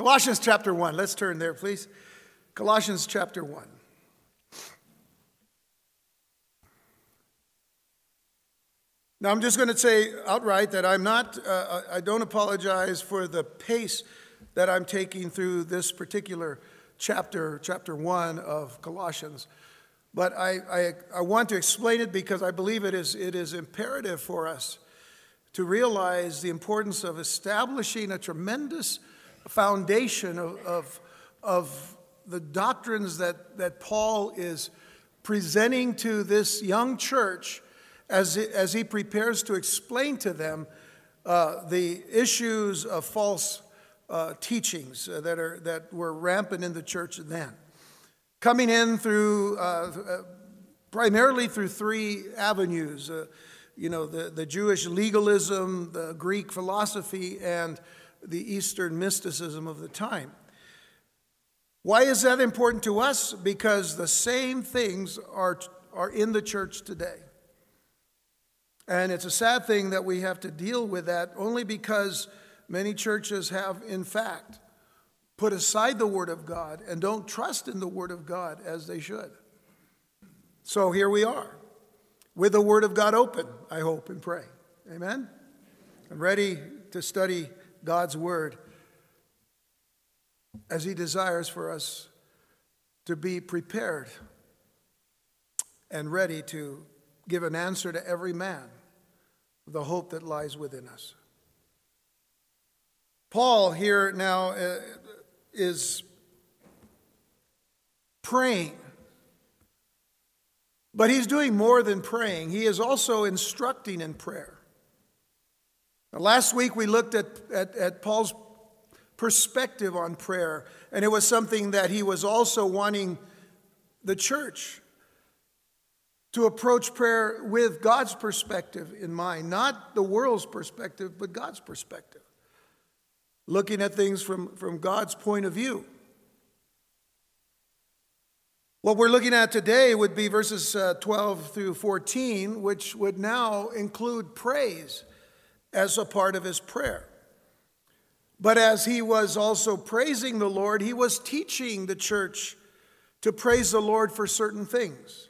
Colossians chapter 1. Let's turn there, please. Colossians chapter 1. Now, I'm just going to say outright that I'm not, uh, I don't apologize for the pace that I'm taking through this particular chapter, chapter 1 of Colossians. But I, I, I want to explain it because I believe it is, it is imperative for us to realize the importance of establishing a tremendous foundation of, of, of the doctrines that, that Paul is presenting to this young church as, as he prepares to explain to them uh, the issues of false uh, teachings that, are, that were rampant in the church then. Coming in through, uh, uh, primarily through three avenues uh, you know, the, the Jewish legalism, the Greek philosophy, and the Eastern mysticism of the time. Why is that important to us? Because the same things are, are in the church today. And it's a sad thing that we have to deal with that only because many churches have, in fact, put aside the Word of God and don't trust in the Word of God as they should. So here we are with the Word of God open, I hope and pray. Amen? I'm ready to study God's Word as He desires for us to be prepared and ready to give an answer to every man the hope that lies within us. Paul here now uh, is praying, but he's doing more than praying. He is also instructing in prayer. Now, last week we looked at, at, at Paul's perspective on prayer, and it was something that he was also wanting the church to approach prayer with God's perspective in mind, not the world's perspective, but God's perspective. Looking at things from, from God's point of view. What we're looking at today would be verses uh, 12 through 14, which would now include praise as a part of his prayer. But as he was also praising the Lord, he was teaching the church to praise the Lord for certain things.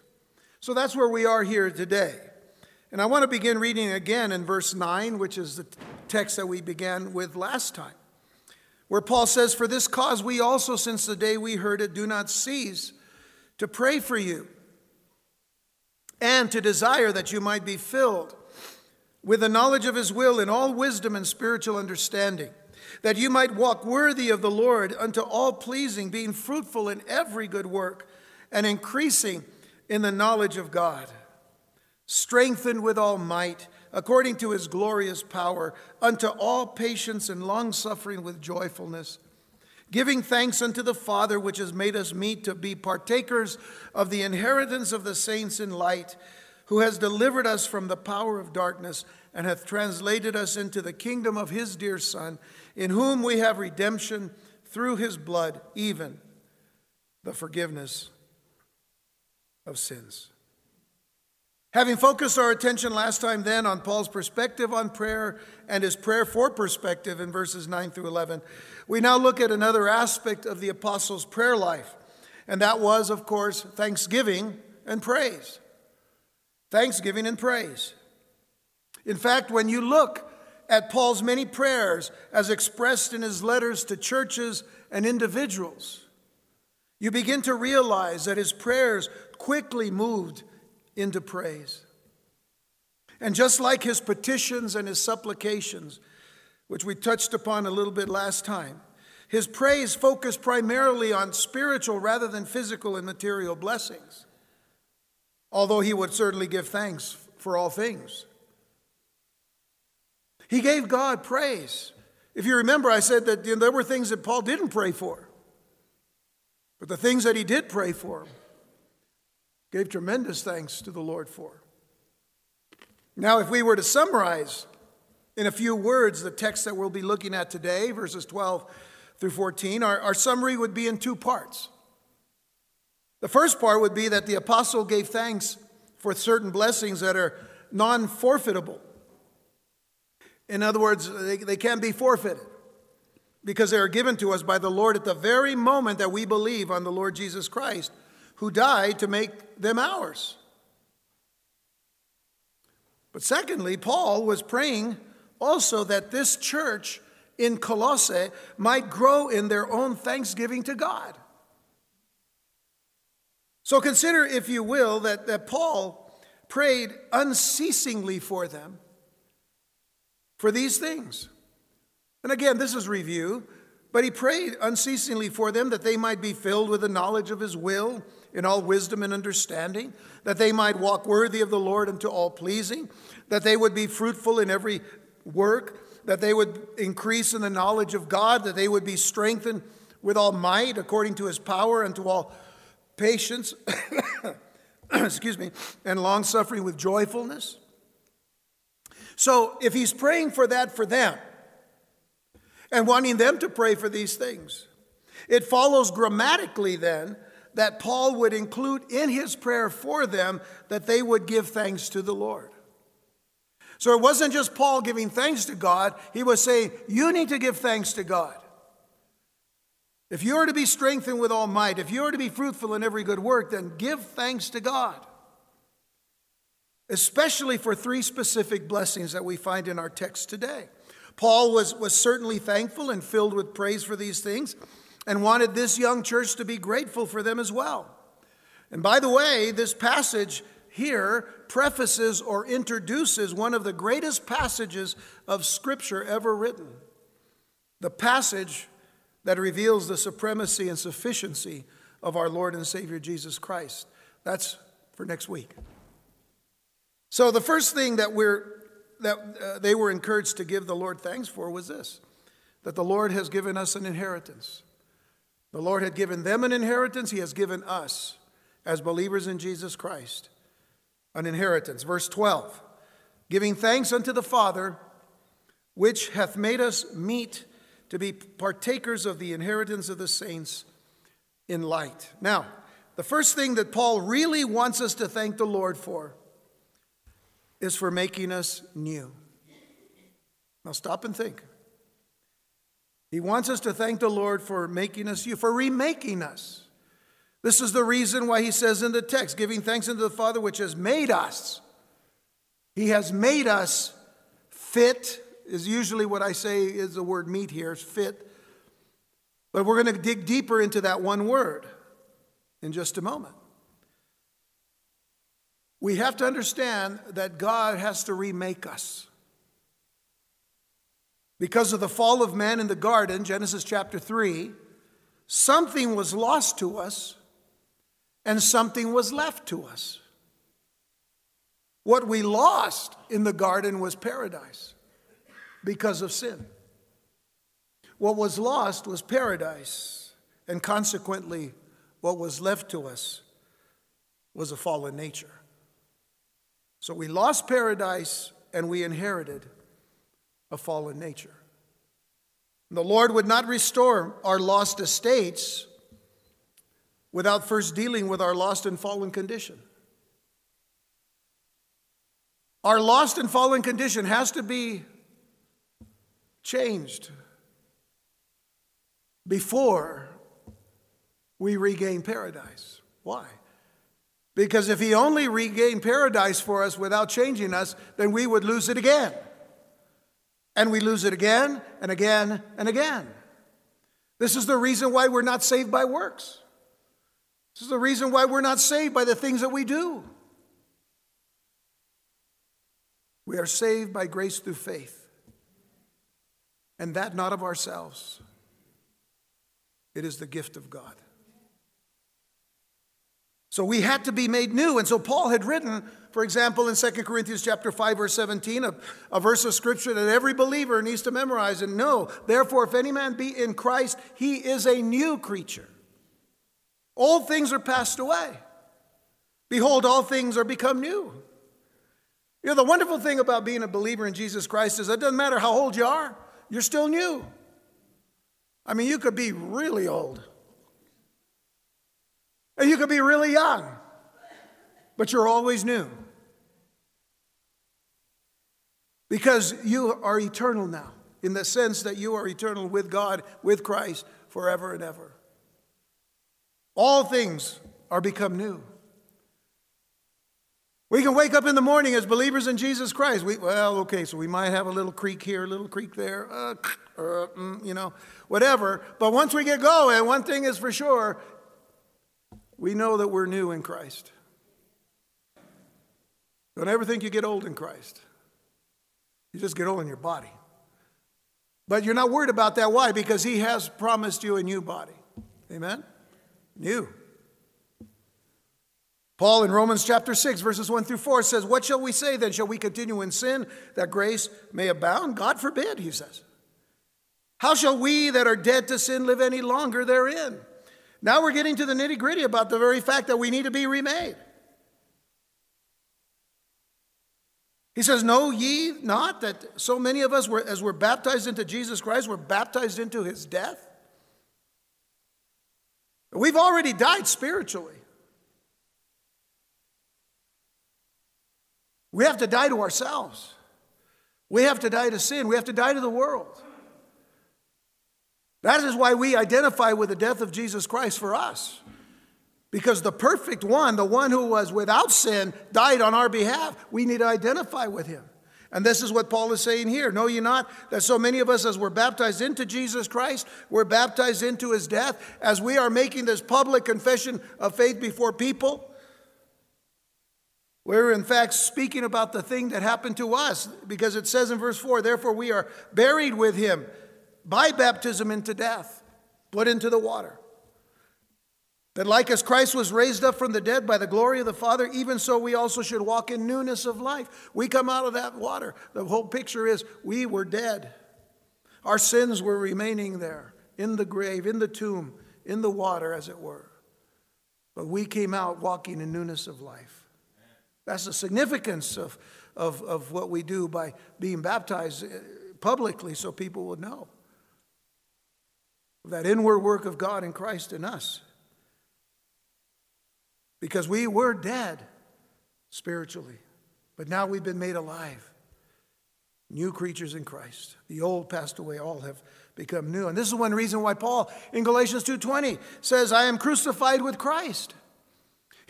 So that's where we are here today. And I want to begin reading again in verse 9, which is the text that we began with last time, where Paul says, For this cause we also, since the day we heard it, do not cease to pray for you and to desire that you might be filled with the knowledge of his will in all wisdom and spiritual understanding, that you might walk worthy of the Lord unto all pleasing, being fruitful in every good work and increasing in the knowledge of God, strengthened with all might, according to his glorious power, unto all patience and long suffering with joyfulness, giving thanks unto the Father, which has made us meet to be partakers of the inheritance of the saints in light, who has delivered us from the power of darkness and hath translated us into the kingdom of his dear Son, in whom we have redemption through his blood, even the forgiveness of sins. Having focused our attention last time then on Paul's perspective on prayer and his prayer for perspective in verses 9 through 11, we now look at another aspect of the apostles' prayer life, and that was, of course, thanksgiving and praise. Thanksgiving and praise. In fact, when you look at Paul's many prayers as expressed in his letters to churches and individuals, you begin to realize that his prayers quickly moved into praise. And just like his petitions and his supplications, which we touched upon a little bit last time, his praise focused primarily on spiritual rather than physical and material blessings, although he would certainly give thanks for all things. He gave God praise. If you remember, I said that you know, there were things that Paul didn't pray for. But the things that he did pray for, gave tremendous thanks to the Lord for. Now, if we were to summarize in a few words the text that we'll be looking at today, verses 12 through 14, our, our summary would be in two parts. The first part would be that the apostle gave thanks for certain blessings that are non forfeitable. In other words, they, they can't be forfeited. because they are given to us by the Lord at the very moment that we believe on the Lord Jesus Christ, who died to make them ours. But secondly, Paul was praying also that this church in Colossae might grow in their own thanksgiving to God. So consider, if you will, that, that Paul prayed unceasingly for them for these things. And again, this is review, but he prayed unceasingly for them that they might be filled with the knowledge of his will in all wisdom and understanding, that they might walk worthy of the Lord unto all pleasing, that they would be fruitful in every work, that they would increase in the knowledge of God, that they would be strengthened with all might according to his power and to all patience, excuse me, and long suffering with joyfulness. So if he's praying for that for them and wanting them to pray for these things, it follows grammatically then that Paul would include in his prayer for them that they would give thanks to the Lord. So it wasn't just Paul giving thanks to God, he was saying, You need to give thanks to God. If you are to be strengthened with all might, if you are to be fruitful in every good work, then give thanks to God. Especially for three specific blessings that we find in our text today. Paul was, was certainly thankful and filled with praise for these things and wanted this young church to be grateful for them as well. And by the way, this passage here prefaces or introduces one of the greatest passages of Scripture ever written. The passage that reveals the supremacy and sufficiency of our Lord and Savior Jesus Christ. That's for next week. So the first thing that we're that uh, they were encouraged to give the Lord thanks for was this that the Lord has given us an inheritance. The Lord had given them an inheritance, He has given us, as believers in Jesus Christ, an inheritance. Verse 12 giving thanks unto the Father, which hath made us meet to be partakers of the inheritance of the saints in light. Now, the first thing that Paul really wants us to thank the Lord for is for making us new. Now, stop and think. He wants us to thank the Lord for making us new, for remaking us. This is the reason why he says in the text, giving thanks unto the Father which has made us. He has made us fit, is usually what I say is the word meet here, is fit. But we're going to dig deeper into that one word in just a moment. We have to understand that God has to remake us. Because of the fall of man in the garden, Genesis chapter 3, something was lost to us and something was left to us. What we lost in the garden was paradise because of sin. What was lost was paradise, and consequently, what was left to us was a fallen nature. So we lost paradise and we inherited a fallen nature. The Lord would not restore our lost estates without first dealing with our lost and fallen condition. Our lost and fallen condition has to be changed before we regain paradise. Why? Because if He only regained paradise for us without changing us, then we would lose it again. And we lose it again and again and again. This is the reason why we're not saved by works. This is the reason why we're not saved by the things that we do. We are saved by grace through faith, and that not of ourselves. It is the gift of God. So we had to be made new. And so Paul had written, for example, in 2 Corinthians chapter 5, verse 17, a, a, verse of scripture that every believer needs to memorize and know. Therefore, if any man be in Christ, he is a new creature. Old things are passed away. Behold, all things are become new. You know, the wonderful thing about being a believer in Jesus Christ is it doesn't matter how old you are, you're still new. I mean, you could be really old. And you could be really young, but you're always new. Because you are eternal now. in the sense that you are eternal with God, with Christ, forever and ever. All things are become new. We can wake up in the morning as believers in Jesus Christ. We, well, okay, so we might have a little creak here, a little creak there, uh, uh, mm, you know, whatever. But once we get going, one thing is for sure we know that we're new in Christ. Don't ever think you get old in Christ. You just get old in your body. But you're not worried about that. Why? Because He has promised you a new body. Amen? New. Paul in Romans chapter 6, verses 1 through 4 says, What shall we say then? Shall we continue in sin that grace may abound? God forbid, he says. How shall we that are dead to sin live any longer therein? Now we're getting to the nitty gritty about the very fact that we need to be remade. He says, Know ye not that so many of us, were, as we're baptized into Jesus Christ, were baptized into his death? We've already died spiritually. We have to die to ourselves. We have to die to sin. We have to die to the world. That is why we identify with the death of Jesus Christ for us. Because the perfect one, the one who was without sin, died on our behalf. We need to identify with him. And this is what Paul is saying here. Know ye not that so many of us, as we're baptized into Jesus Christ, we're baptized into his death, as we are making this public confession of faith before people? We're in fact speaking about the thing that happened to us because it says in verse 4 therefore we are buried with him by baptism into death, put into the water. That like as Christ was raised up from the dead by the glory of the Father, even so we also should walk in newness of life. We come out of that water. The whole picture is we were dead. Our sins were remaining there in the grave, in the tomb, in the water, as it were. But we came out walking in newness of life. That's the significance of, of, of what we do by being baptized uh, publicly so people would know. That inward work of God in Christ in us. Because we were dead spiritually, but now we've been made alive. New creatures in Christ. The old passed away, all have become new. And this is one reason why Paul in Galatians 2:20 says, "I am crucified with Christ."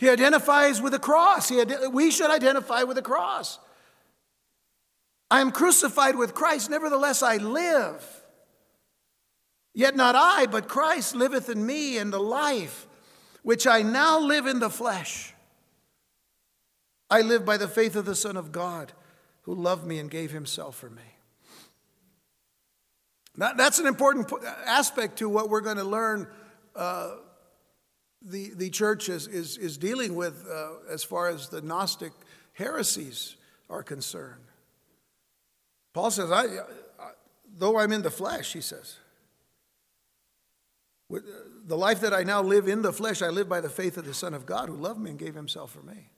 He identifies with the cross. He, we should identify with the cross. I am crucified with Christ, nevertheless I live. Yet not I, but Christ liveth in me, and the life which I now live in the flesh. I live by the faith of the Son of God, who loved me and gave himself for me. That, that's an important aspect to what we're going to learn uh, the, the church is, is, is dealing with uh, as far as the Gnostic heresies are concerned. Paul says, I, I, though I'm in the flesh, he says, uh, the life that I now live in the flesh, I live by the faith of the Son of God who loved me and gave himself for me.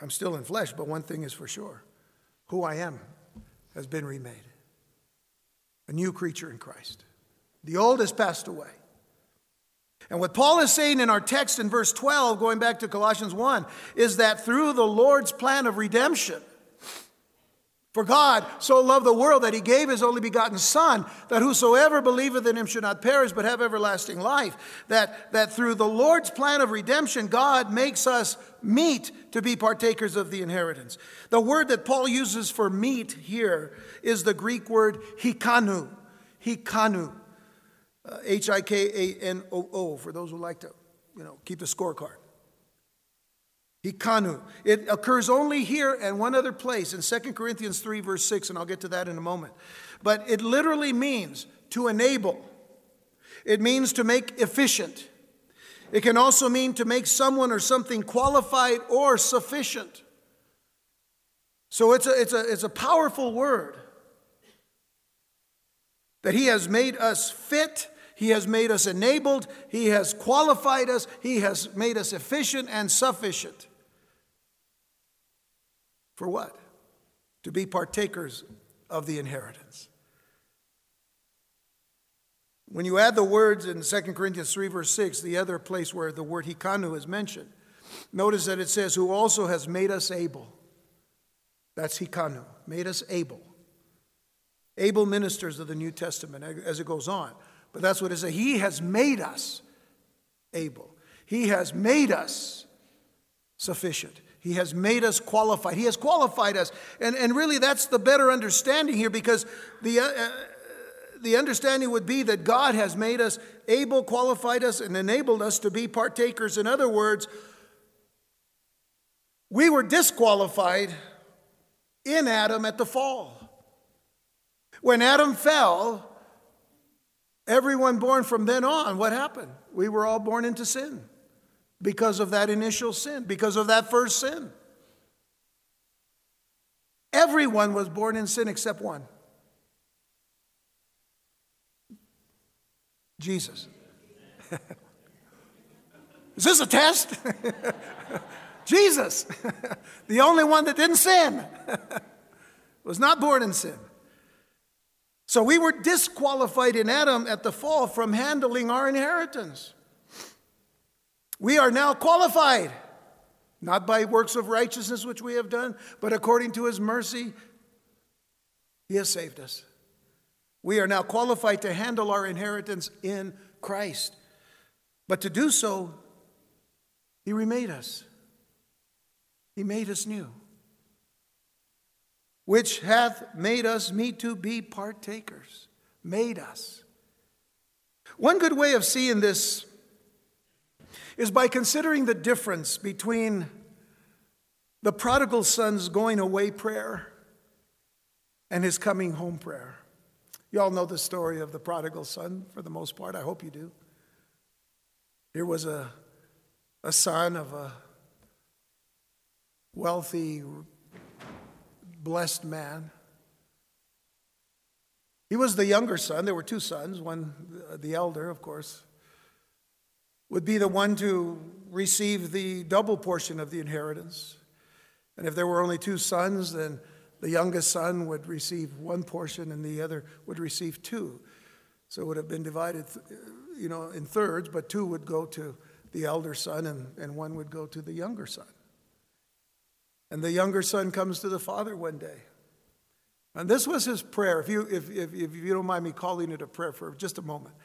I'm still in flesh, but one thing is for sure who I am has been remade. A new creature in Christ. The old has passed away. And what Paul is saying in our text in verse 12, going back to Colossians 1, is that through the Lord's plan of redemption, for God so loved the world that he gave his only begotten Son, that whosoever believeth in him should not perish but have everlasting life. That, that through the Lord's plan of redemption, God makes us meet to be partakers of the inheritance. The word that Paul uses for meet here is the Greek word hikanu. Hikanu. Uh, H I K A N O O, for those who like to, you know, keep the scorecard. Hikanu. It occurs only here and one other place in 2 Corinthians 3, verse 6, and I'll get to that in a moment. But it literally means to enable, it means to make efficient. It can also mean to make someone or something qualified or sufficient. So it's a, it's a, it's a powerful word that He has made us fit he has made us enabled. He has qualified us. He has made us efficient and sufficient. For what? To be partakers of the inheritance. When you add the words in 2 Corinthians 3, verse 6, the other place where the word hikanu is mentioned, notice that it says, Who also has made us able. That's hikanu, made us able. able ministers of the New Testament as it goes on. But that's what it says. He has made us able. He has made us sufficient. He has made us qualified. He has qualified us. And, and really, that's the better understanding here because the, uh, uh, the understanding would be that God has made us able, qualified us, and enabled us to be partakers. In other words, we were disqualified in Adam at the fall. When Adam fell, everyone born from then on, what happened? We were all born into sin because of that initial sin, because of that first sin. Everyone was born in sin except one Jesus. Is this a test? Jesus, the only one that didn't sin, was not born in sin. So we were disqualified in Adam at the fall from handling our inheritance. We are now qualified, not by works of righteousness which we have done, but according to his mercy, he has saved us. We are now qualified to handle our inheritance in Christ. But to do so, he remade us. He made us new, which hath made us meet to be partakers. Made us. One good way of seeing this is by considering the difference between the prodigal son's going away prayer and his coming home prayer. You all know the story of the prodigal son for the most part. I hope you do. Here was a, a son of a wealthy, blessed man. He was the younger son. There were two sons. One, uh, the elder, of course, would be the one to receive the double portion of the inheritance. And if there were only two sons, then the youngest son would receive one portion and the other would receive two. So it would have been divided, you know, in thirds, but two would go to the elder son and, and one would go to the younger son. And the younger son comes to the father one day. And this was his prayer. If you, if, if, if you don't mind me calling it a prayer for just a moment.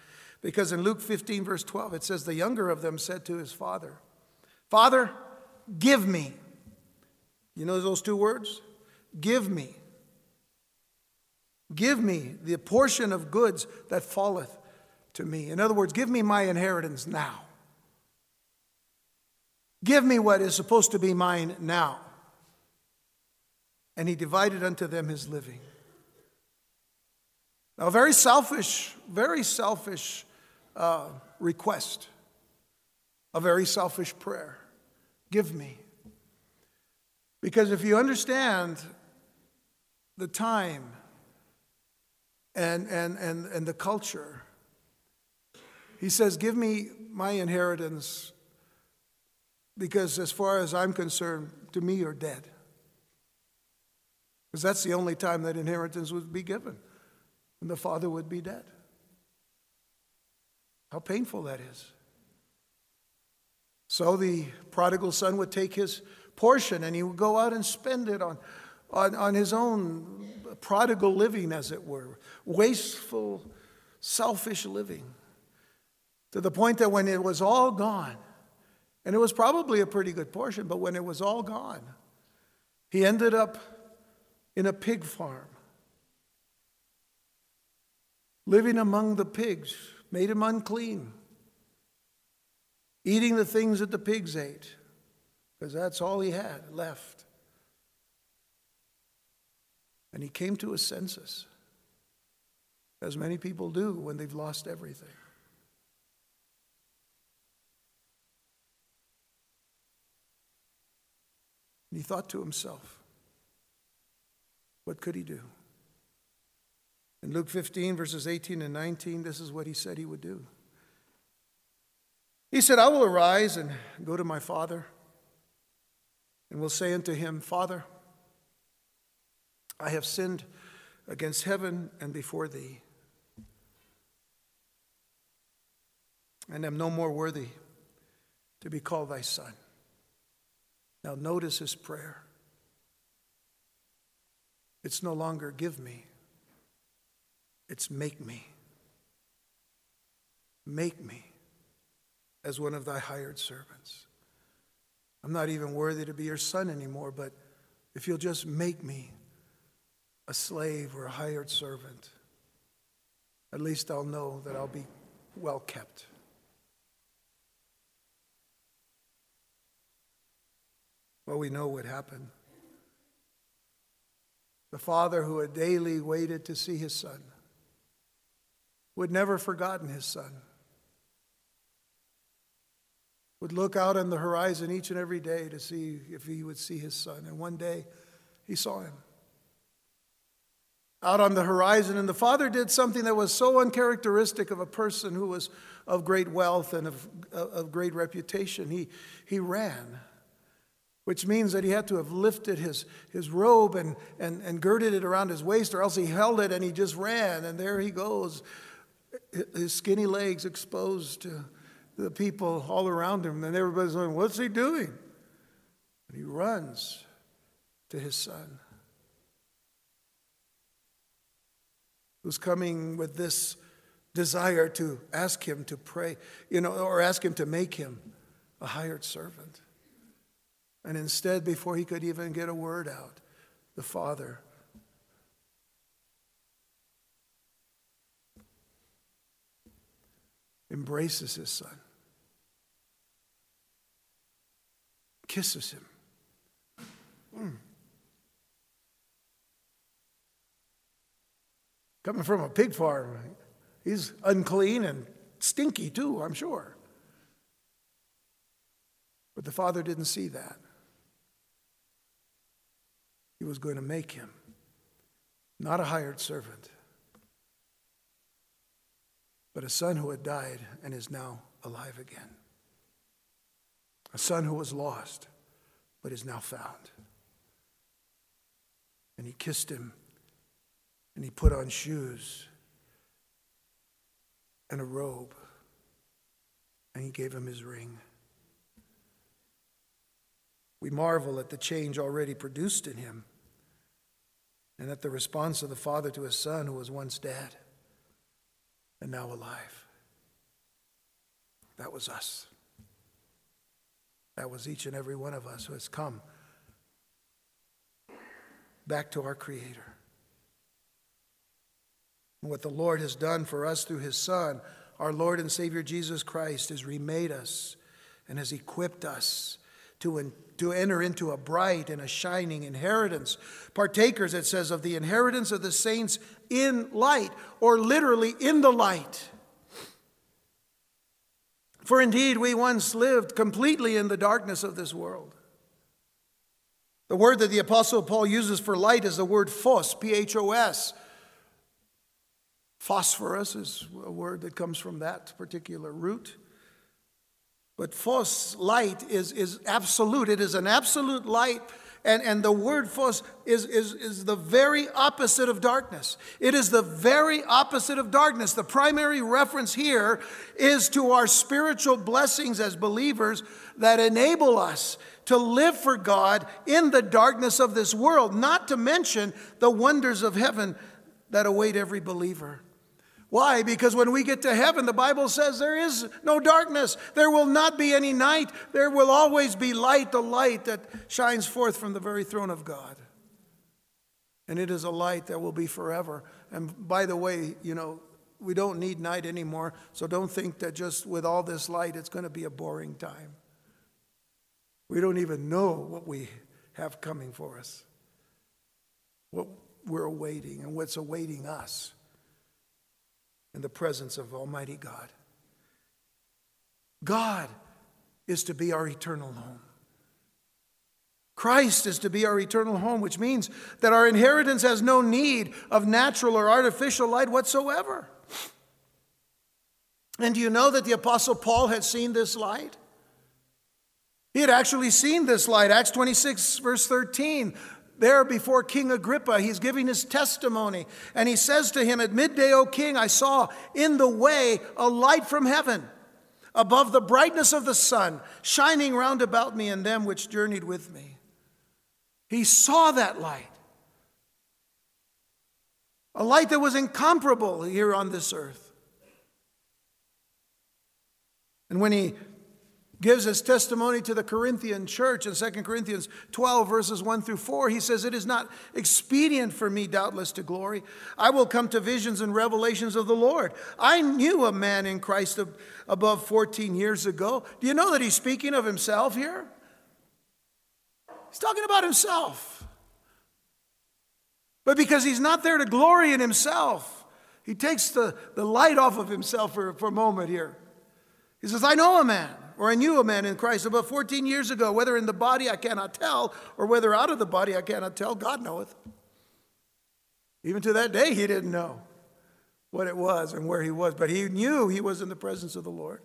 Because in Luke 15, verse 12, it says, The younger of them said to his father, Father, give me. You know those two words? Give me. Give me the portion of goods that falleth to me. In other words, give me my inheritance now. Give me what is supposed to be mine now and he divided unto them his living. Now, a very selfish, very selfish uh, request, a very selfish prayer. Give me. Because if you understand the time and, and, and, and the culture, he says, Give me my inheritance because, as far as I'm concerned, to me, you're dead. Because that's the only time that inheritance would be given, and the father would be dead. How painful that is. So the prodigal son would take his portion and he would go out and spend it on, on, on his own prodigal living, as it were, wasteful, selfish living. To the point that when it was all gone, and it was probably a pretty good portion, but when it was all gone, he ended up in a pig farm. Living among the pigs made him unclean. Eating the things that the pigs ate, because that's all he had left. And he came to his senses, as many people do when they've lost everything. He thought to himself, what could he do? In Luke 15, verses 18 and 19, this is what he said he would do. He said, I will arise and go to my father, and will say unto him, Father, I have sinned against heaven and before thee, and am no more worthy to be called thy son. Now, notice his prayer. It's no longer give me, It's make me. Make me as one of thy hired servants. I'm not even worthy to be your son anymore, but if you'll just make me a slave or a hired servant, at least I'll know that I'll be well kept. Well, we know what happened. The father who had daily waited to see his son would never forgotten his son would look out on the horizon each and every day to see if he would see his son. And one day he saw him out on the horizon. And the father did something that was so uncharacteristic of a person who was of great wealth and of, of great reputation. He, he ran, which means that he had to have lifted his, his robe and, and, and girded it around his waist, or else he held it and he just ran. And there he goes, his skinny legs exposed to the people all around him, and everybody's going, What's he doing? And he runs to his son, who's coming with this desire to ask him to pray, you know, or ask him to make him a hired servant. And instead, before he could even get a word out, the father embraces his son. kisses him. Mm. Coming from a pig farm, he's unclean and stinky too, I'm sure. But the father didn't see that. He was going to make him not a hired servant, but a son who had died and is now alive again a son who was lost but is now found. And he kissed him and he put on shoes and a robe and he gave him his ring. We marvel at the change already produced in him and at the response of the father to his son who was once dead and now alive. That was us. That was each and every one of us who has come back to our Creator. And what the Lord has done for us through His Son, our Lord and Savior Jesus Christ, has remade us and has equipped us to, to enter into a bright and a shining inheritance. Partakers, it says, of the inheritance of the saints in light, or literally in the light. For indeed, we once lived completely in the darkness of this world. The word that the Apostle Paul uses for light is the word phos, P H O S. Phosphorus is a word that comes from that particular root. But phos light, is, is absolute. It is an absolute light and, and the word phos is, is, is the very opposite of darkness. It is the very opposite of darkness. The primary reference here is to our spiritual blessings as believers that enable us to live for God in the darkness of this world, not to mention the wonders of heaven that await every believer. Why? Because when we get to heaven, the Bible says there is no darkness. There will not be any night. There will always be light, the light that shines forth from the very throne of God. And it is a light that will be forever. And by the way, you know, we don't need night anymore, so don't think that just with all this light it's going to be a boring time. We don't even know what we have coming for us, what we're awaiting, and what's awaiting us in the presence of Almighty God. God is to be our eternal home. Christ is to be our eternal home, which means that our inheritance has no need of natural or artificial light whatsoever. And do you know that the Apostle Paul had seen this light? He had actually seen this light. Acts 26, verse 13 there before King Agrippa. He's giving his testimony. And he says to him, At midday, O king, I saw in the way a light from heaven, above the brightness of the sun, shining round about me and them which journeyed with me. He saw that light. a light that was incomparable here on this earth. And when he gives his testimony to the Corinthian church in 2 Corinthians 12, verses 1 through 4. He says, It is not expedient for me, doubtless, to glory. I will come to visions and revelations of the Lord. I knew a man in Christ above 14 years ago. Do you know that he's speaking of himself here? He's talking about himself. But because he's not there to glory in himself, he takes the, the light off of himself for, for a moment here. He says, I know a man or I knew a man in Christ about 14 years ago, whether in the body I cannot tell, or whether out of the body I cannot tell, God knoweth. Even to that day, he didn't know what it was and where he was, but he knew he was in the presence of the Lord.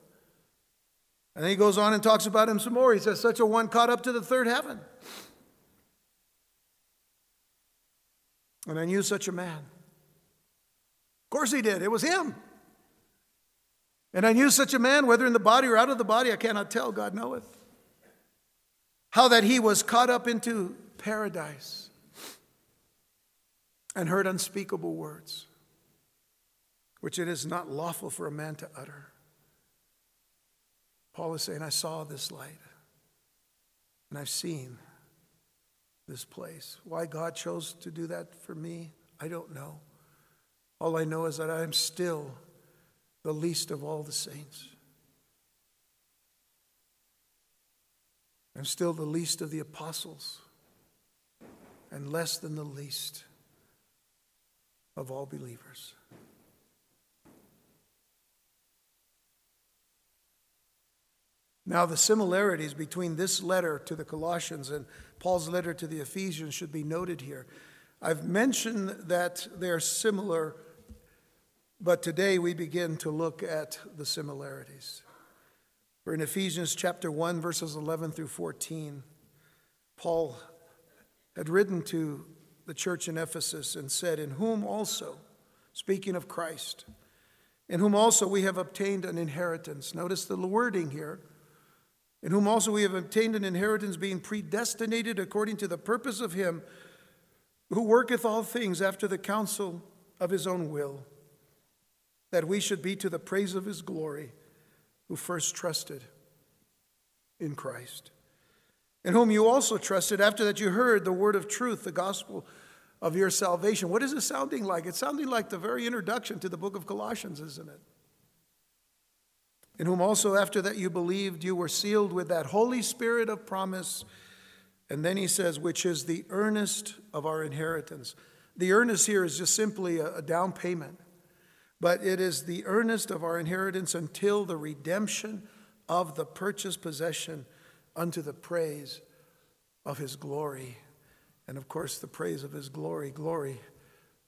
And then he goes on and talks about him some more. He says, Such a one caught up to the third heaven. And I knew such a man. Of course he did, it was him. And I knew such a man, whether in the body or out of the body, I cannot tell, God knoweth. How that he was caught up into paradise and heard unspeakable words, which it is not lawful for a man to utter. Paul is saying, I saw this light and I've seen this place. Why God chose to do that for me, I don't know. All I know is that I am still the least of all the saints. I'm still the least of the apostles and less than the least of all believers. Now, the similarities between this letter to the Colossians and Paul's letter to the Ephesians should be noted here. I've mentioned that they're similar but today we begin to look at the similarities. We're in Ephesians chapter 1, verses 11 through 14. Paul had written to the church in Ephesus and said, In whom also, speaking of Christ, in whom also we have obtained an inheritance. Notice the wording here. In whom also we have obtained an inheritance, being predestinated according to the purpose of Him who worketh all things after the counsel of His own will that we should be to the praise of his glory, who first trusted in Christ, in whom you also trusted after that you heard the word of truth, the gospel of your salvation. What is it sounding like? It's sounding like the very introduction to the book of Colossians, isn't it? In whom also after that you believed, you were sealed with that Holy Spirit of promise. And then he says, which is the earnest of our inheritance. The earnest here is just simply a, down payment but it is the earnest of our inheritance until the redemption of the purchased possession unto the praise of his glory. And of course, the praise of his glory, glory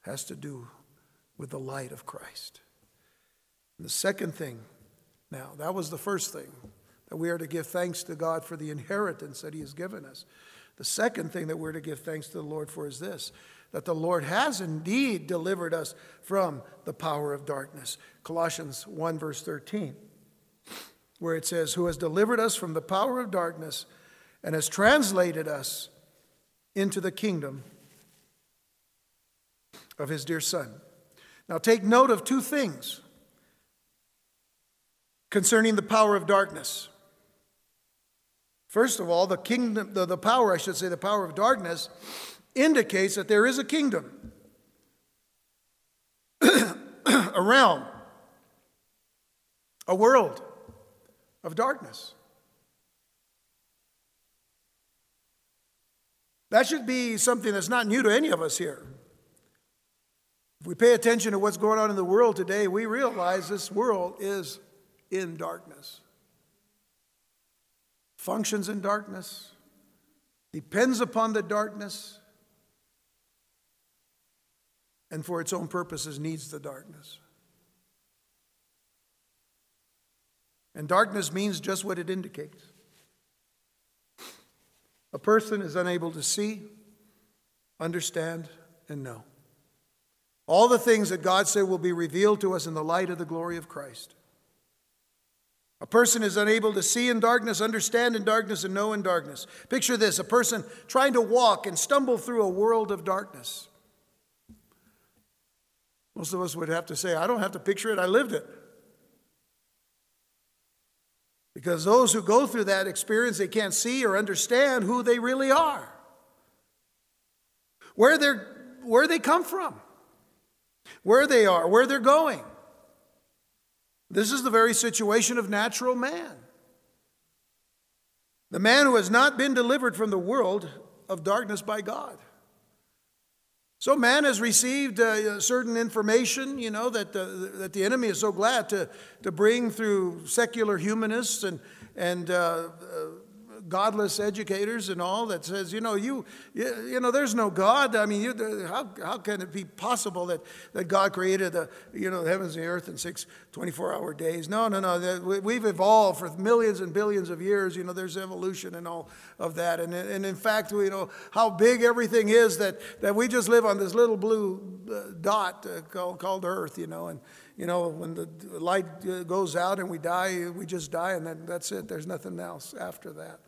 has to do with the light of Christ. And the second thing, now, that was the first thing, that we are to give thanks to God for the inheritance that he has given us. The second thing that we're to give thanks to the Lord for is this that the Lord has indeed delivered us from the power of darkness. Colossians 1, verse 13, where it says, Who has delivered us from the power of darkness and has translated us into the kingdom of his dear Son. Now, take note of two things concerning the power of darkness. First of all, the kingdom, the, the power, I should say, the power of darkness indicates that there is a kingdom, a realm, a world of darkness. That should be something that's not new to any of us here. If we pay attention to what's going on in the world today, we realize this world is in darkness. Functions in darkness, depends upon the darkness, and for its own purposes needs the darkness. And darkness means just what it indicates. A person is unable to see, understand, and know. All the things that God said will be revealed to us in the light of the glory of Christ. A person is unable to see in darkness, understand in darkness, and know in darkness. Picture this a person trying to walk and stumble through a world of darkness. Most of us would have to say, I don't have to picture it, I lived it. Because those who go through that experience, they can't see or understand who they really are, where, they're, where they come from, where they are, where they're going. This is the very situation of natural man. The man who has not been delivered from the world of darkness by God. So man has received uh, certain information, you know, that, uh, that the enemy is so glad to, to bring through secular humanists and, and uh godless educators and all that says, you know, you, you, you know, there's no God. I mean, you, how, how can it be possible that, that God created the, you know, the heavens and the earth in six 24-hour days? No, no, no. We've evolved for millions and billions of years. You know, there's evolution and all of that. And, and in fact, you know, how big everything is that, that we just live on this little blue uh, dot uh, called, called Earth, you know, and, you know, when the light uh, goes out and we die, we just die, and then that's it. There's nothing else after that.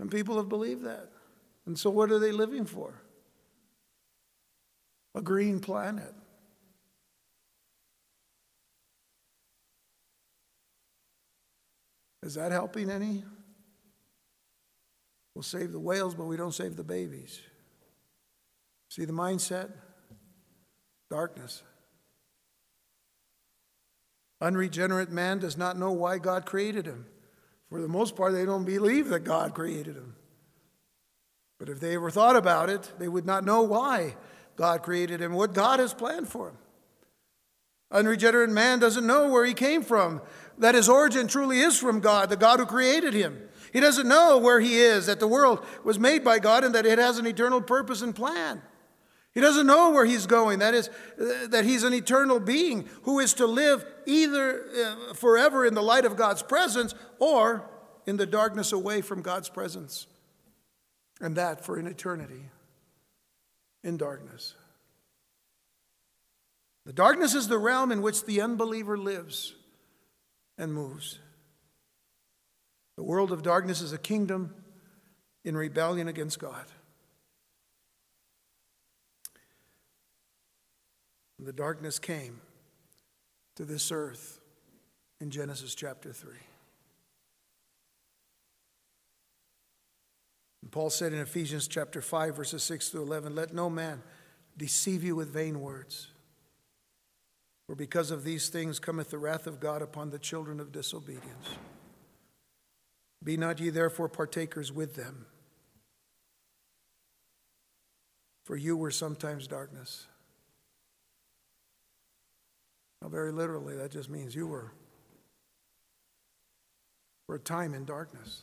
And people have believed that. And so, what are they living for? A green planet. Is that helping any? We'll save the whales, but we don't save the babies. See the mindset? Darkness. Unregenerate man does not know why God created him. For the most part, they don't believe that God created them. But if they ever thought about it, they would not know why God created him, what God has planned for him. Unregenerate man doesn't know where he came from, that his origin truly is from God, the God who created him. He doesn't know where he is, that the world was made by God and that it has an eternal purpose and plan. He doesn't know where he's going. That is, that he's an eternal being who is to live either uh, forever in the light of God's presence or in the darkness away from God's presence. And that for an eternity in darkness. The darkness is the realm in which the unbeliever lives and moves. The world of darkness is a kingdom in rebellion against God. The darkness came to this earth in Genesis chapter 3. And Paul said in Ephesians chapter 5, verses 6 to 11, Let no man deceive you with vain words. For because of these things cometh the wrath of God upon the children of disobedience. Be not ye therefore partakers with them. For you were sometimes darkness now, very literally, that just means you were for a time in darkness.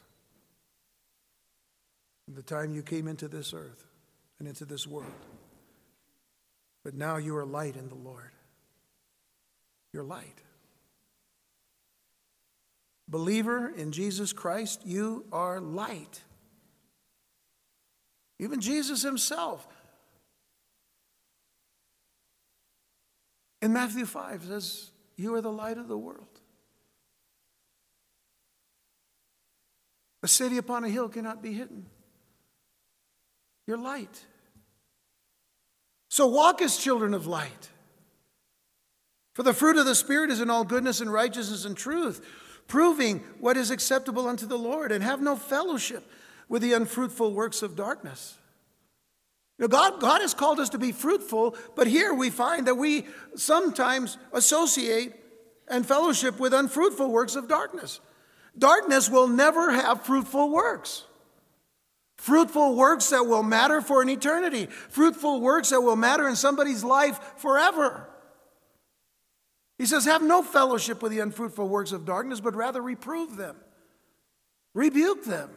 The time you came into this earth and into this world. But now you are light in the Lord. You're light. Believer in Jesus Christ, you are light. Even Jesus himself In Matthew 5 says, You are the light of the world. A city upon a hill cannot be hidden. You're light. So walk as children of light. For the fruit of the Spirit is in all goodness and righteousness and truth, proving what is acceptable unto the Lord, and have no fellowship with the unfruitful works of darkness. You know, God, God has called us to be fruitful, but here we find that we sometimes associate and fellowship with unfruitful works of darkness. Darkness will never have fruitful works. Fruitful works that will matter for an eternity. Fruitful works that will matter in somebody's life forever. He says, Have no fellowship with the unfruitful works of darkness, but rather reprove them, rebuke them.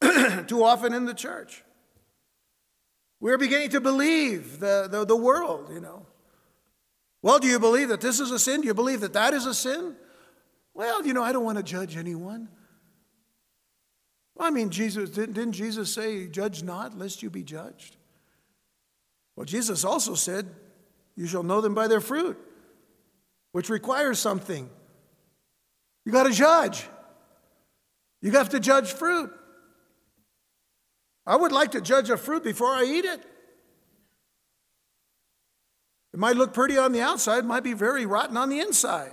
too often in the church. We're beginning to believe the, the, the, world, you know. Well, do you believe that this is a sin? Do you believe that that is a sin? Well, you know, I don't want to judge anyone. Well, I mean, Jesus didn't, didn't Jesus say, "Judge not, lest you be judged"? Well, Jesus also said, "You shall know them by their fruit," which requires something. You got to judge. You have to judge fruit. I would like to judge a fruit before I eat it. It might look pretty on the outside, it might be very rotten on the inside.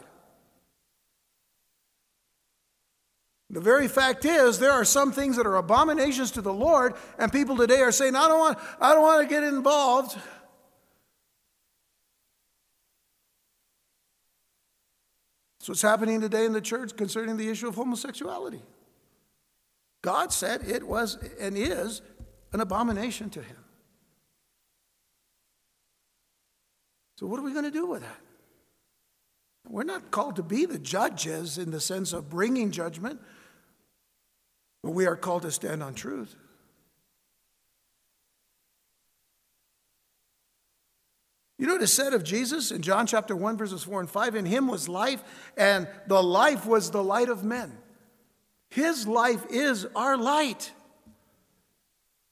The very fact is, there are some things that are abominations to the Lord, and people today are saying, I don't want, I don't want to get involved. That's what's happening today in the church concerning the issue of homosexuality. God said it was and is an abomination to him. So, what are we going to do with that? We're not called to be the judges in the sense of bringing judgment, but we are called to stand on truth. You know what is said of Jesus in John chapter 1, verses 4 and 5? In him was life, and the life was the light of men. His life is our light.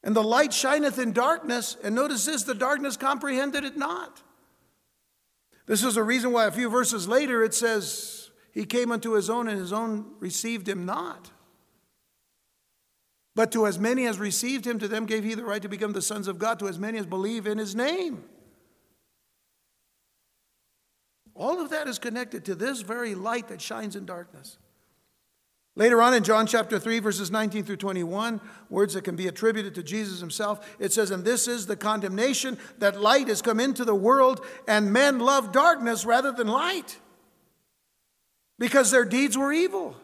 And the light shineth in darkness, and notice this the darkness comprehended it not. This is a reason why a few verses later it says, He came unto his own, and his own received him not. But to as many as received him, to them gave he the right to become the sons of God, to as many as believe in his name. All of that is connected to this very light that shines in darkness. Later on in John chapter 3, verses 19 through 21, words that can be attributed to Jesus himself, it says, And this is the condemnation that light has come into the world, and men love darkness rather than light, because their deeds were evil.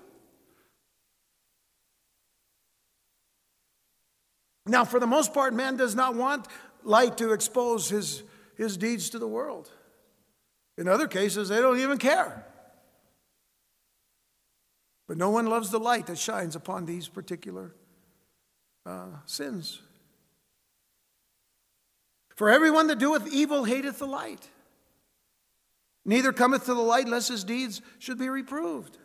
Now, for the most part, man does not want light to expose his, his deeds to the world. In other cases, they don't even care. But no one loves the light that shines upon these particular uh, sins. For everyone that doeth evil hateth the light, neither cometh to the light lest his deeds should be reproved.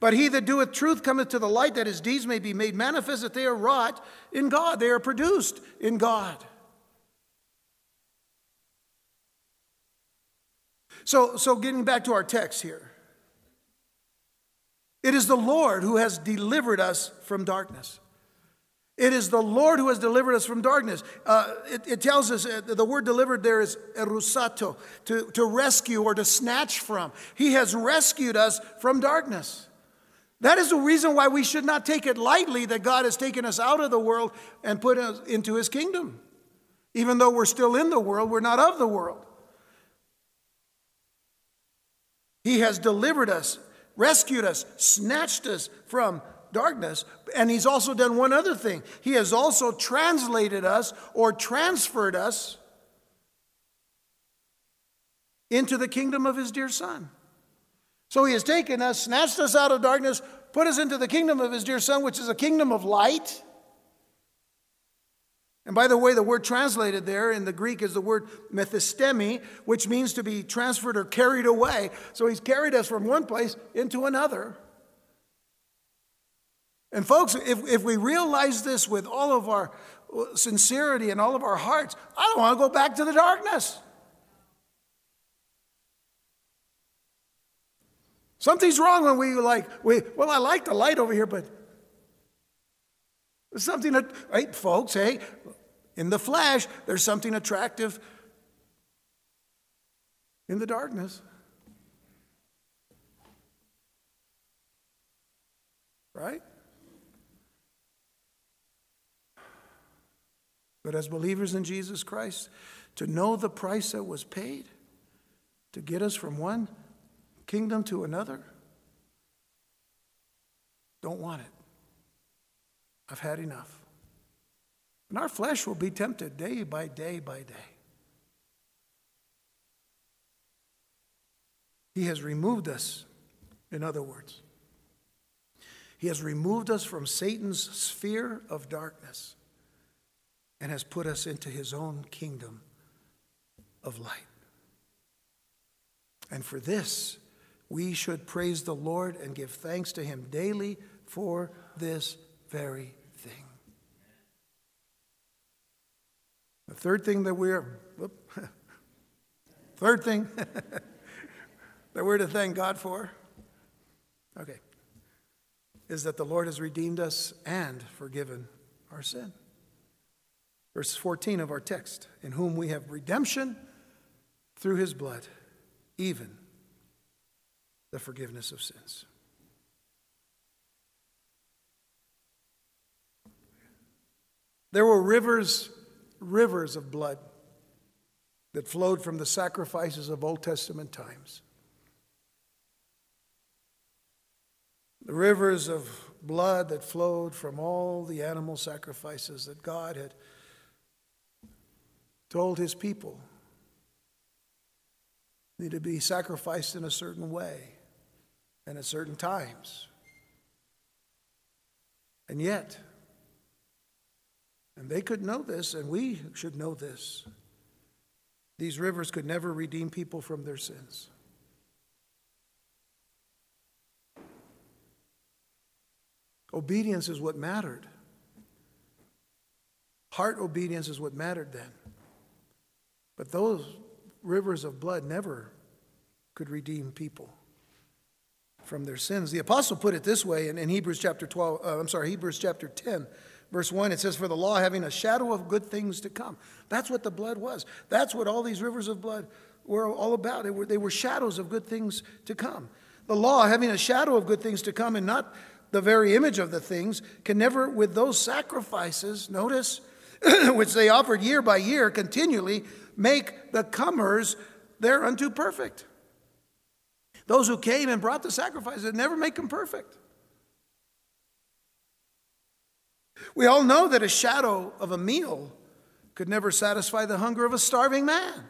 But he that doeth truth cometh to the light that his deeds may be made manifest that they are wrought in God, they are produced in God. So, so getting back to our text here. It is the Lord who has delivered us from darkness. It is the Lord who has delivered us from darkness. Uh, it, it, tells us uh, the word delivered there is erusato, to, to rescue or to snatch from. He has rescued us from darkness. That is the reason why we should not take it lightly that God has taken us out of the world and put us into his kingdom. Even though we're still in the world, we're not of the world. He has delivered us rescued us, snatched us from darkness. And he's also done one other thing. He has also translated us or transferred us into the kingdom of his dear son. So he has taken us, snatched us out of darkness, put us into the kingdom of his dear son, which is a kingdom of light. And by the way, the word translated there in the Greek is the word methistemi, which means to be transferred or carried away. So he's carried us from one place into another. And folks, if, if we realize this with all of our uh, sincerity and all of our hearts, I don't want to go back to the darkness. Something's wrong when we like, we, well, I like the light over here, but something that, right, folks, hey, in the flesh, there's something attractive in the darkness. Right? But as believers in Jesus Christ, to know the price that was paid to get us from one kingdom to another, don't want it. I've had enough. And our flesh will be tempted day by day by day. He has removed us, in other words. He has removed us from Satan's sphere of darkness and has put us into his own kingdom of light. And for this, we should praise the Lord and give thanks to him daily for this very thing. The third thing that we're, whoop, third thing that we're to thank God for, okay, is that the Lord has redeemed us and forgiven our sin. Verse 14 of our text, in whom we have redemption through his blood, even the forgiveness of sins. There were rivers, rivers of blood that flowed from the sacrifices of Old Testament times. The rivers of blood that flowed from all the animal sacrifices that God had told his people need to be sacrificed in a certain way and at certain times. And yet, and they could know this, and we should know this. These rivers could never redeem people from their sins. Obedience is what mattered. Heart obedience is what mattered then. But those rivers of blood never could redeem people from their sins. The apostle put it this way in, in Hebrews chapter 12, uh, I'm sorry, Hebrews chapter 10, verse 1. It says, For the law having a shadow of good things to come. That's what the blood was. That's what all these rivers of blood were all about. They were, they were shadows of good things to come. The law having a shadow of good things to come and not the very image of the things, can never, with those sacrifices, notice, which they offered year by year continually, make the comers thereunto perfect. Those who came and brought the sacrifices never make them perfect. We all know that a shadow of a meal could never satisfy the hunger of a starving man.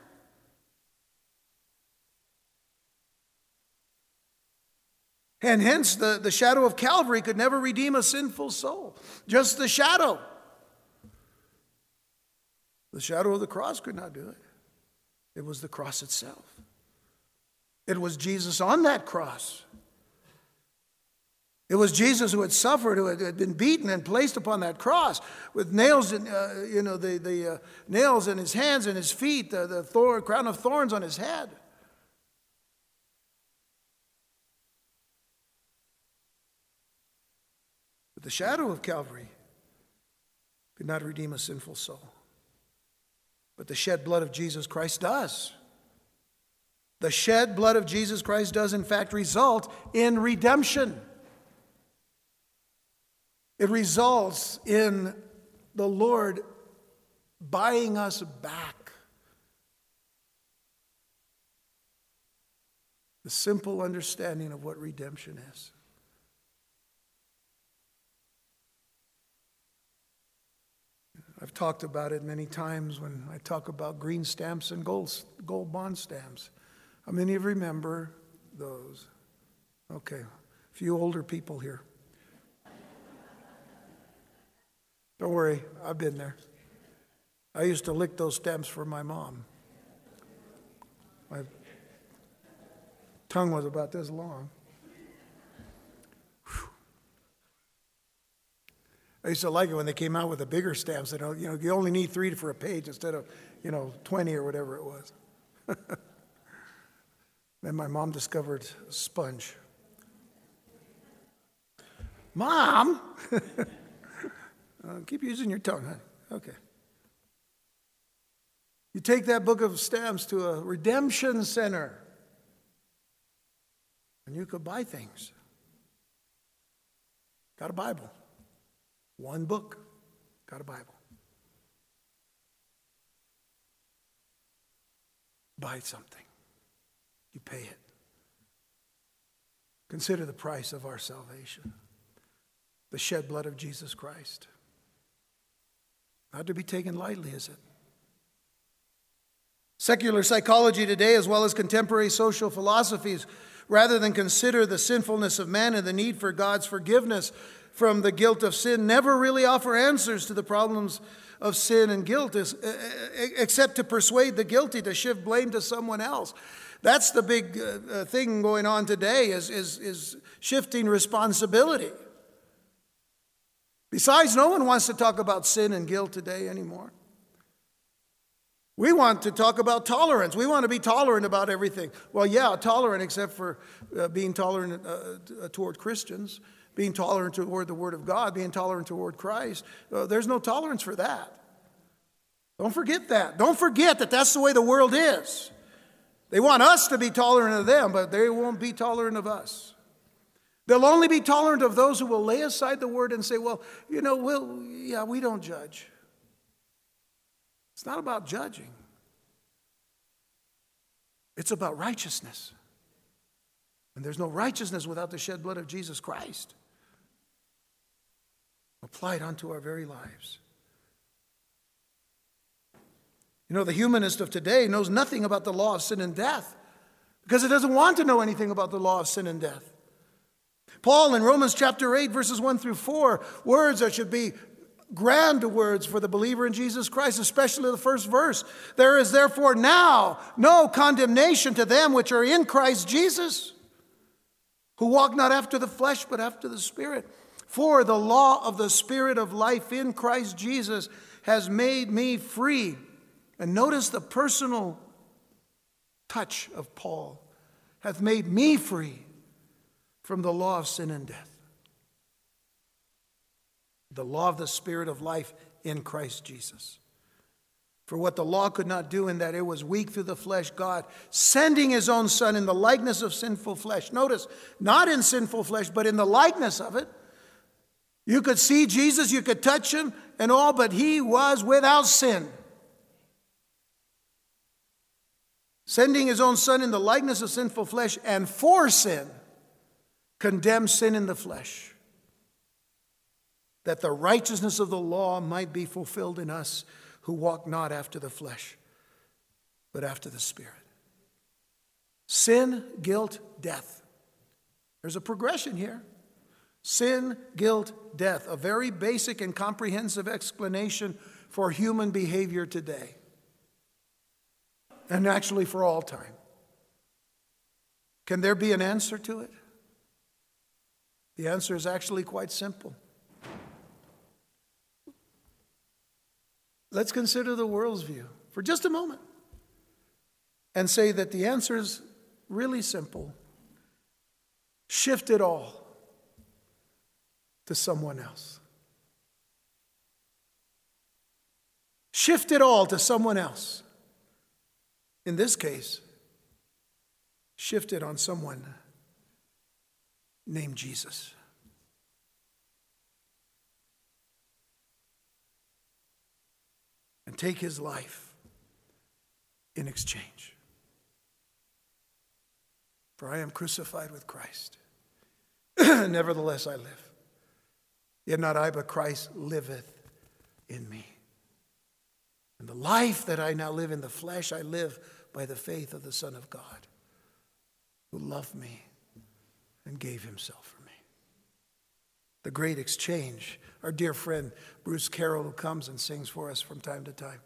And hence, the, the shadow of Calvary could never redeem a sinful soul. Just the shadow. The shadow of the cross could not do it. It was the cross itself. It was Jesus on that cross. It was Jesus who had suffered, who had been beaten and placed upon that cross with nails, in, uh, you know, the, the uh, nails in his hands and his feet, the, the thorn, crown of thorns on his head. But the shadow of Calvary could not redeem a sinful soul. But the shed blood of Jesus Christ does. The shed blood of Jesus Christ does, in fact, result in redemption. It results in the Lord buying us back. The simple understanding of what redemption is. I've talked about it many times when I talk about green stamps and gold, gold bond stamps. How many of you remember those? Okay, a few older people here. Don't worry, I've been there. I used to lick those stamps for my mom. My tongue was about this long. I used to like it when they came out with the bigger stamps. That you know, you only need three for a page instead of you know twenty or whatever it was. then my mom discovered sponge. Mom, uh, keep using your tongue, honey. Okay. You take that book of stamps to a redemption center, and you could buy things. Got a Bible. One book, got a Bible. Buy something, you pay it. Consider the price of our salvation the shed blood of Jesus Christ. Not to be taken lightly, is it? Secular psychology today, as well as contemporary social philosophies, rather than consider the sinfulness of man and the need for God's forgiveness, from the guilt of sin never really offer answers to the problems of sin and guilt, except to persuade the guilty to shift blame to someone else. That's the big uh, uh, thing going on today is, is, is shifting responsibility. Besides, no one wants to talk about sin and guilt today anymore. We want to talk about tolerance. We want to be tolerant about everything. Well, yeah, tolerant except for uh, being tolerant uh, toward Christians being tolerant toward the Word of God, being tolerant toward Christ. Uh, there's no tolerance for that. Don't forget that. Don't forget that that's the way the world is. They want us to be tolerant of them, but they won't be tolerant of us. They'll only be tolerant of those who will lay aside the word and say, well, you know, we'll, yeah, we don't judge. It's not about judging, it's about righteousness. And there's no righteousness without the shed blood of Jesus Christ applied unto our very lives. You know, the humanist of today knows nothing about the law of sin and death because it doesn't want to know anything about the law of sin and death. Paul in Romans chapter 8, verses 1 through 4, words that should be grand words for the believer in Jesus Christ, especially the first verse. There is therefore now no condemnation to them which are in Christ Jesus, who walk not after the flesh, but after the Spirit. For the law of the Spirit of life in Christ Jesus has made me free. And notice the personal touch of Paul hath made me free from the law of sin and death. The law of the Spirit of life in Christ Jesus. For what the law could not do, in that it was weak through the flesh, God sending his own Son in the likeness of sinful flesh. Notice, not in sinful flesh, but in the likeness of it. You could see Jesus, you could touch him and all, but he was without sin. Sending his own Son in the likeness of sinful flesh and for sin condemn sin in the flesh, that the righteousness of the law might be fulfilled in us who walk not after the flesh, but after the Spirit. Sin, guilt, death. There's a progression here. Sin, guilt, death. A very basic and comprehensive explanation for human behavior today, and actually for all time. Can there be an answer to it? The answer is actually quite simple. Let's consider the world's view for just a moment and say that the answer is really simple. Shift it all to someone else. Shift it all to someone else. In this case, shift it on someone named Jesus. And take his life in exchange. For I am crucified with Christ. Nevertheless, I live. Yet not I, but Christ liveth in me. And the life that I now live in the flesh, I live by the faith of the Son of God, who loved me and gave himself for me. The great exchange. Our dear friend Bruce Carroll, who comes and sings for us from time to time,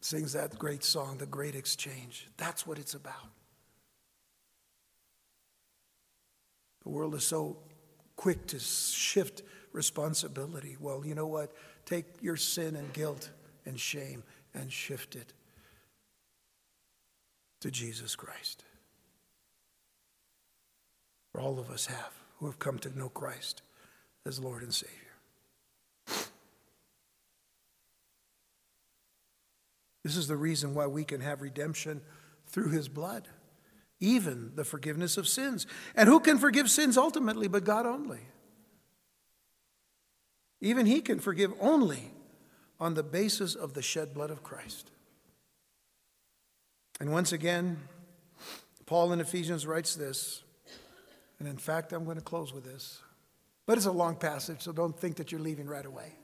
sings that great song, The Great Exchange. That's what it's about. The world is so quick to shift responsibility. Well, you know what? Take your sin and guilt and shame and shift it to Jesus Christ all of us have who have come to know Christ as Lord and Savior. This is the reason why we can have redemption through his blood, even the forgiveness of sins. And who can forgive sins ultimately but God only? Even he can forgive only on the basis of the shed blood of Christ. And once again, Paul in Ephesians writes this and in fact, I'm going to close with this. But it's a long passage, so don't think that you're leaving right away.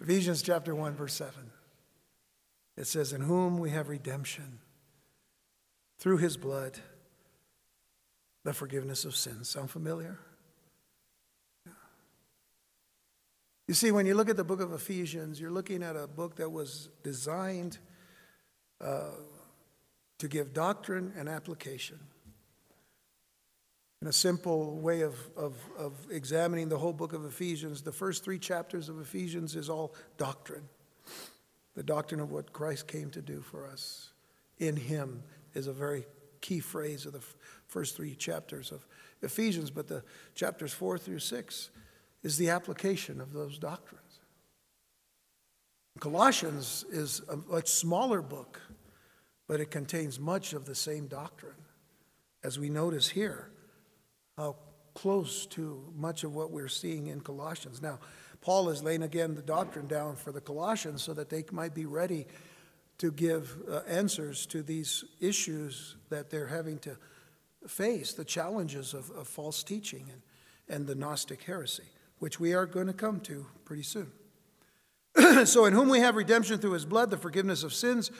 Ephesians chapter 1, verse 7. It says, In whom we have redemption through his blood, the forgiveness of sins. Sound familiar? You see, when you look at the book of Ephesians, you're looking at a book that was designed uh, to give doctrine and application. In a simple way of, of, of examining the whole book of Ephesians, the first three chapters of Ephesians is all doctrine. The doctrine of what Christ came to do for us. In Him is a very key phrase of the first three chapters of Ephesians, but the chapters four through six is the application of those doctrines. Colossians is a much smaller book, but it contains much of the same doctrine. As we notice here, how close to much of what we're seeing in Colossians. Now, Paul is laying again the doctrine down for the Colossians so that they might be ready to give uh, answers to these issues that they're having to face, the challenges of, of false teaching and, and the Gnostic heresy, which we are going to come to pretty soon. so, in whom we have redemption through his blood, the forgiveness of sins,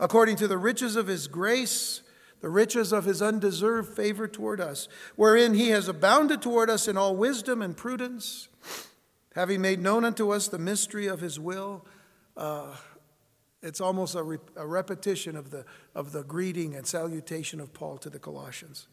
according to the riches of his grace, the riches of his undeserved favor toward us, wherein he has abounded toward us in all wisdom and prudence, having made known unto us the mystery of his will. Uh, it's almost a, re- a repetition of the, of the greeting and salutation of Paul to the Colossians.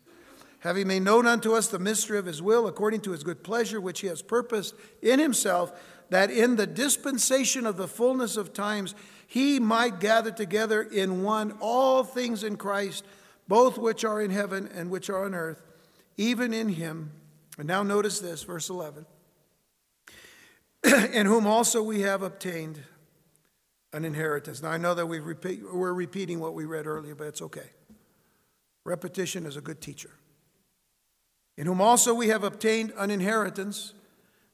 Having made known unto us the mystery of his will, according to his good pleasure, which he has purposed in himself that in the dispensation of the fullness of times he might gather together in one all things in Christ, both which are in heaven and which are on earth, even in him. And now notice this, verse 11. in whom also we have obtained an inheritance. Now I know that we repeat, we're repeating what we read earlier, but it's okay. Repetition is a good teacher. In whom also we have obtained an inheritance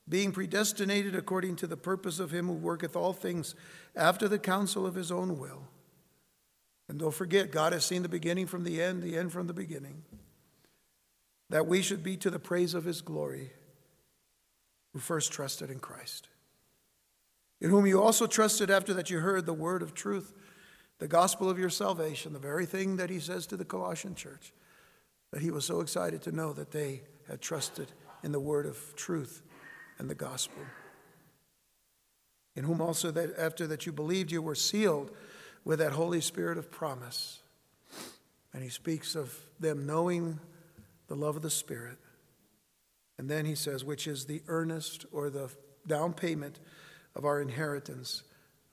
being predestinated according to the purpose of him who worketh all things after the counsel of his own will. And don't forget, God has seen the beginning from the end, the end from the beginning, that we should be to the praise of his glory who first trusted in Christ, in whom you also trusted after that you heard the word of truth, the gospel of your salvation, the very thing that he says to the Colossian church, that he was so excited to know that they had trusted in the word of truth and the gospel. In whom also that after that you believed you were sealed with that Holy Spirit of promise. And he speaks of them knowing the love of the Spirit. And then he says, which is the earnest or the down payment of our inheritance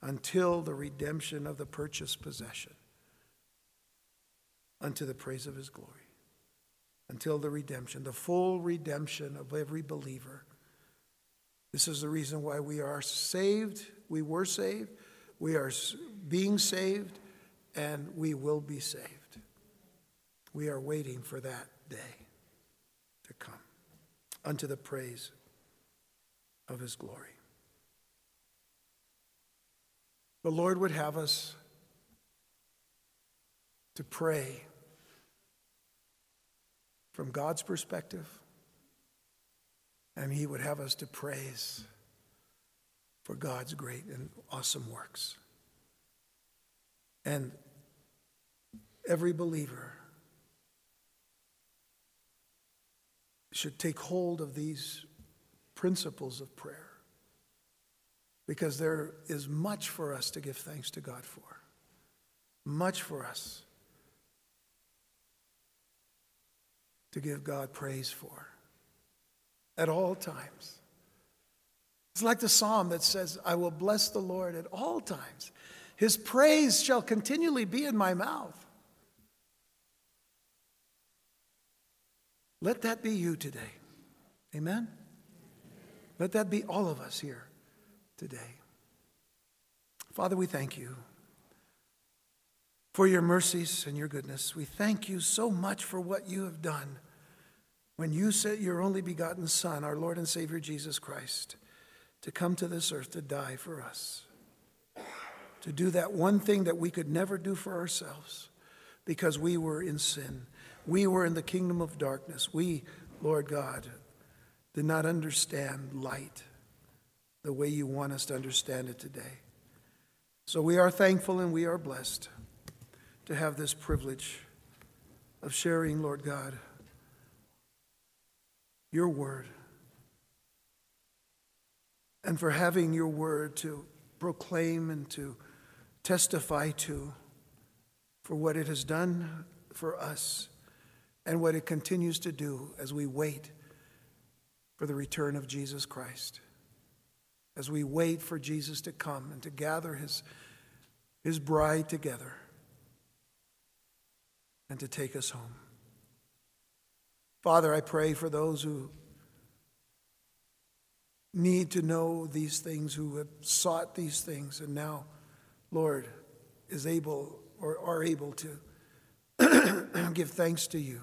until the redemption of the purchased possession, unto the praise of his glory, until the redemption, the full redemption of every believer this is the reason why we are saved. We were saved. We are being saved, and we will be saved. We are waiting for that day to come unto the praise of his glory. The Lord would have us to pray from God's perspective and He would have us to praise for God's great and awesome works. And every believer should take hold of these principles of prayer because there is much for us to give thanks to God for, much for us to give God praise for at all times. It's like the psalm that says, I will bless the Lord at all times. His praise shall continually be in my mouth. Let that be you today. Amen? Let that be all of us here today. Father, we thank you for your mercies and your goodness. We thank you so much for what you have done when you sent your only begotten Son, our Lord and Savior Jesus Christ, to come to this earth to die for us, to do that one thing that we could never do for ourselves because we were in sin. We were in the kingdom of darkness. We, Lord God, did not understand light the way you want us to understand it today. So we are thankful and we are blessed to have this privilege of sharing, Lord God your word and for having your word to proclaim and to testify to for what it has done for us and what it continues to do as we wait for the return of Jesus Christ. As we wait for Jesus to come and to gather his, his bride together and to take us home. Father, I pray for those who need to know these things, who have sought these things, and now, Lord, is able or are able to give thanks to you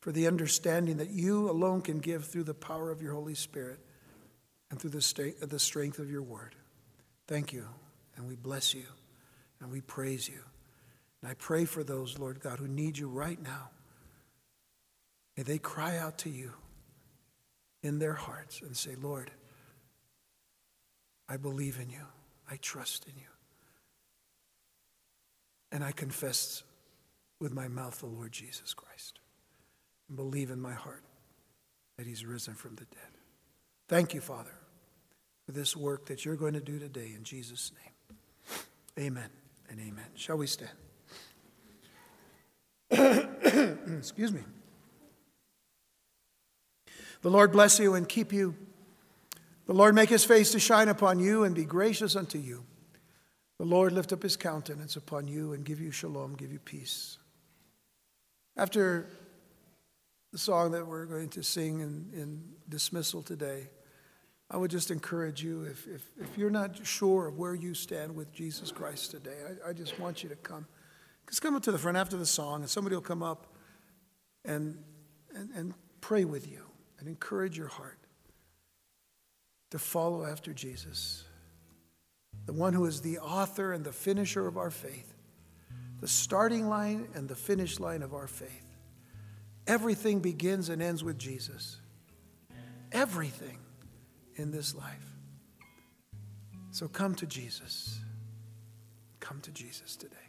for the understanding that you alone can give through the power of your Holy Spirit and through the, st- the strength of your word. Thank you, and we bless you, and we praise you. And I pray for those, Lord God, who need you right now. May they cry out to you in their hearts and say, Lord, I believe in you. I trust in you. And I confess with my mouth the Lord Jesus Christ and believe in my heart that he's risen from the dead. Thank you, Father, for this work that you're going to do today in Jesus' name. Amen and amen. Shall we stand? Excuse me. The Lord bless you and keep you. The Lord make his face to shine upon you and be gracious unto you. The Lord lift up his countenance upon you and give you shalom, give you peace. After the song that we're going to sing in, in dismissal today, I would just encourage you if, if, if, you're not sure of where you stand with Jesus Christ today, I, I just want you to come. Just come up to the front after the song, and somebody will come up and, and, and pray with you and encourage your heart to follow after Jesus, the one who is the author and the finisher of our faith, the starting line and the finish line of our faith. Everything begins and ends with Jesus. Everything in this life. So come to Jesus. Come to Jesus today.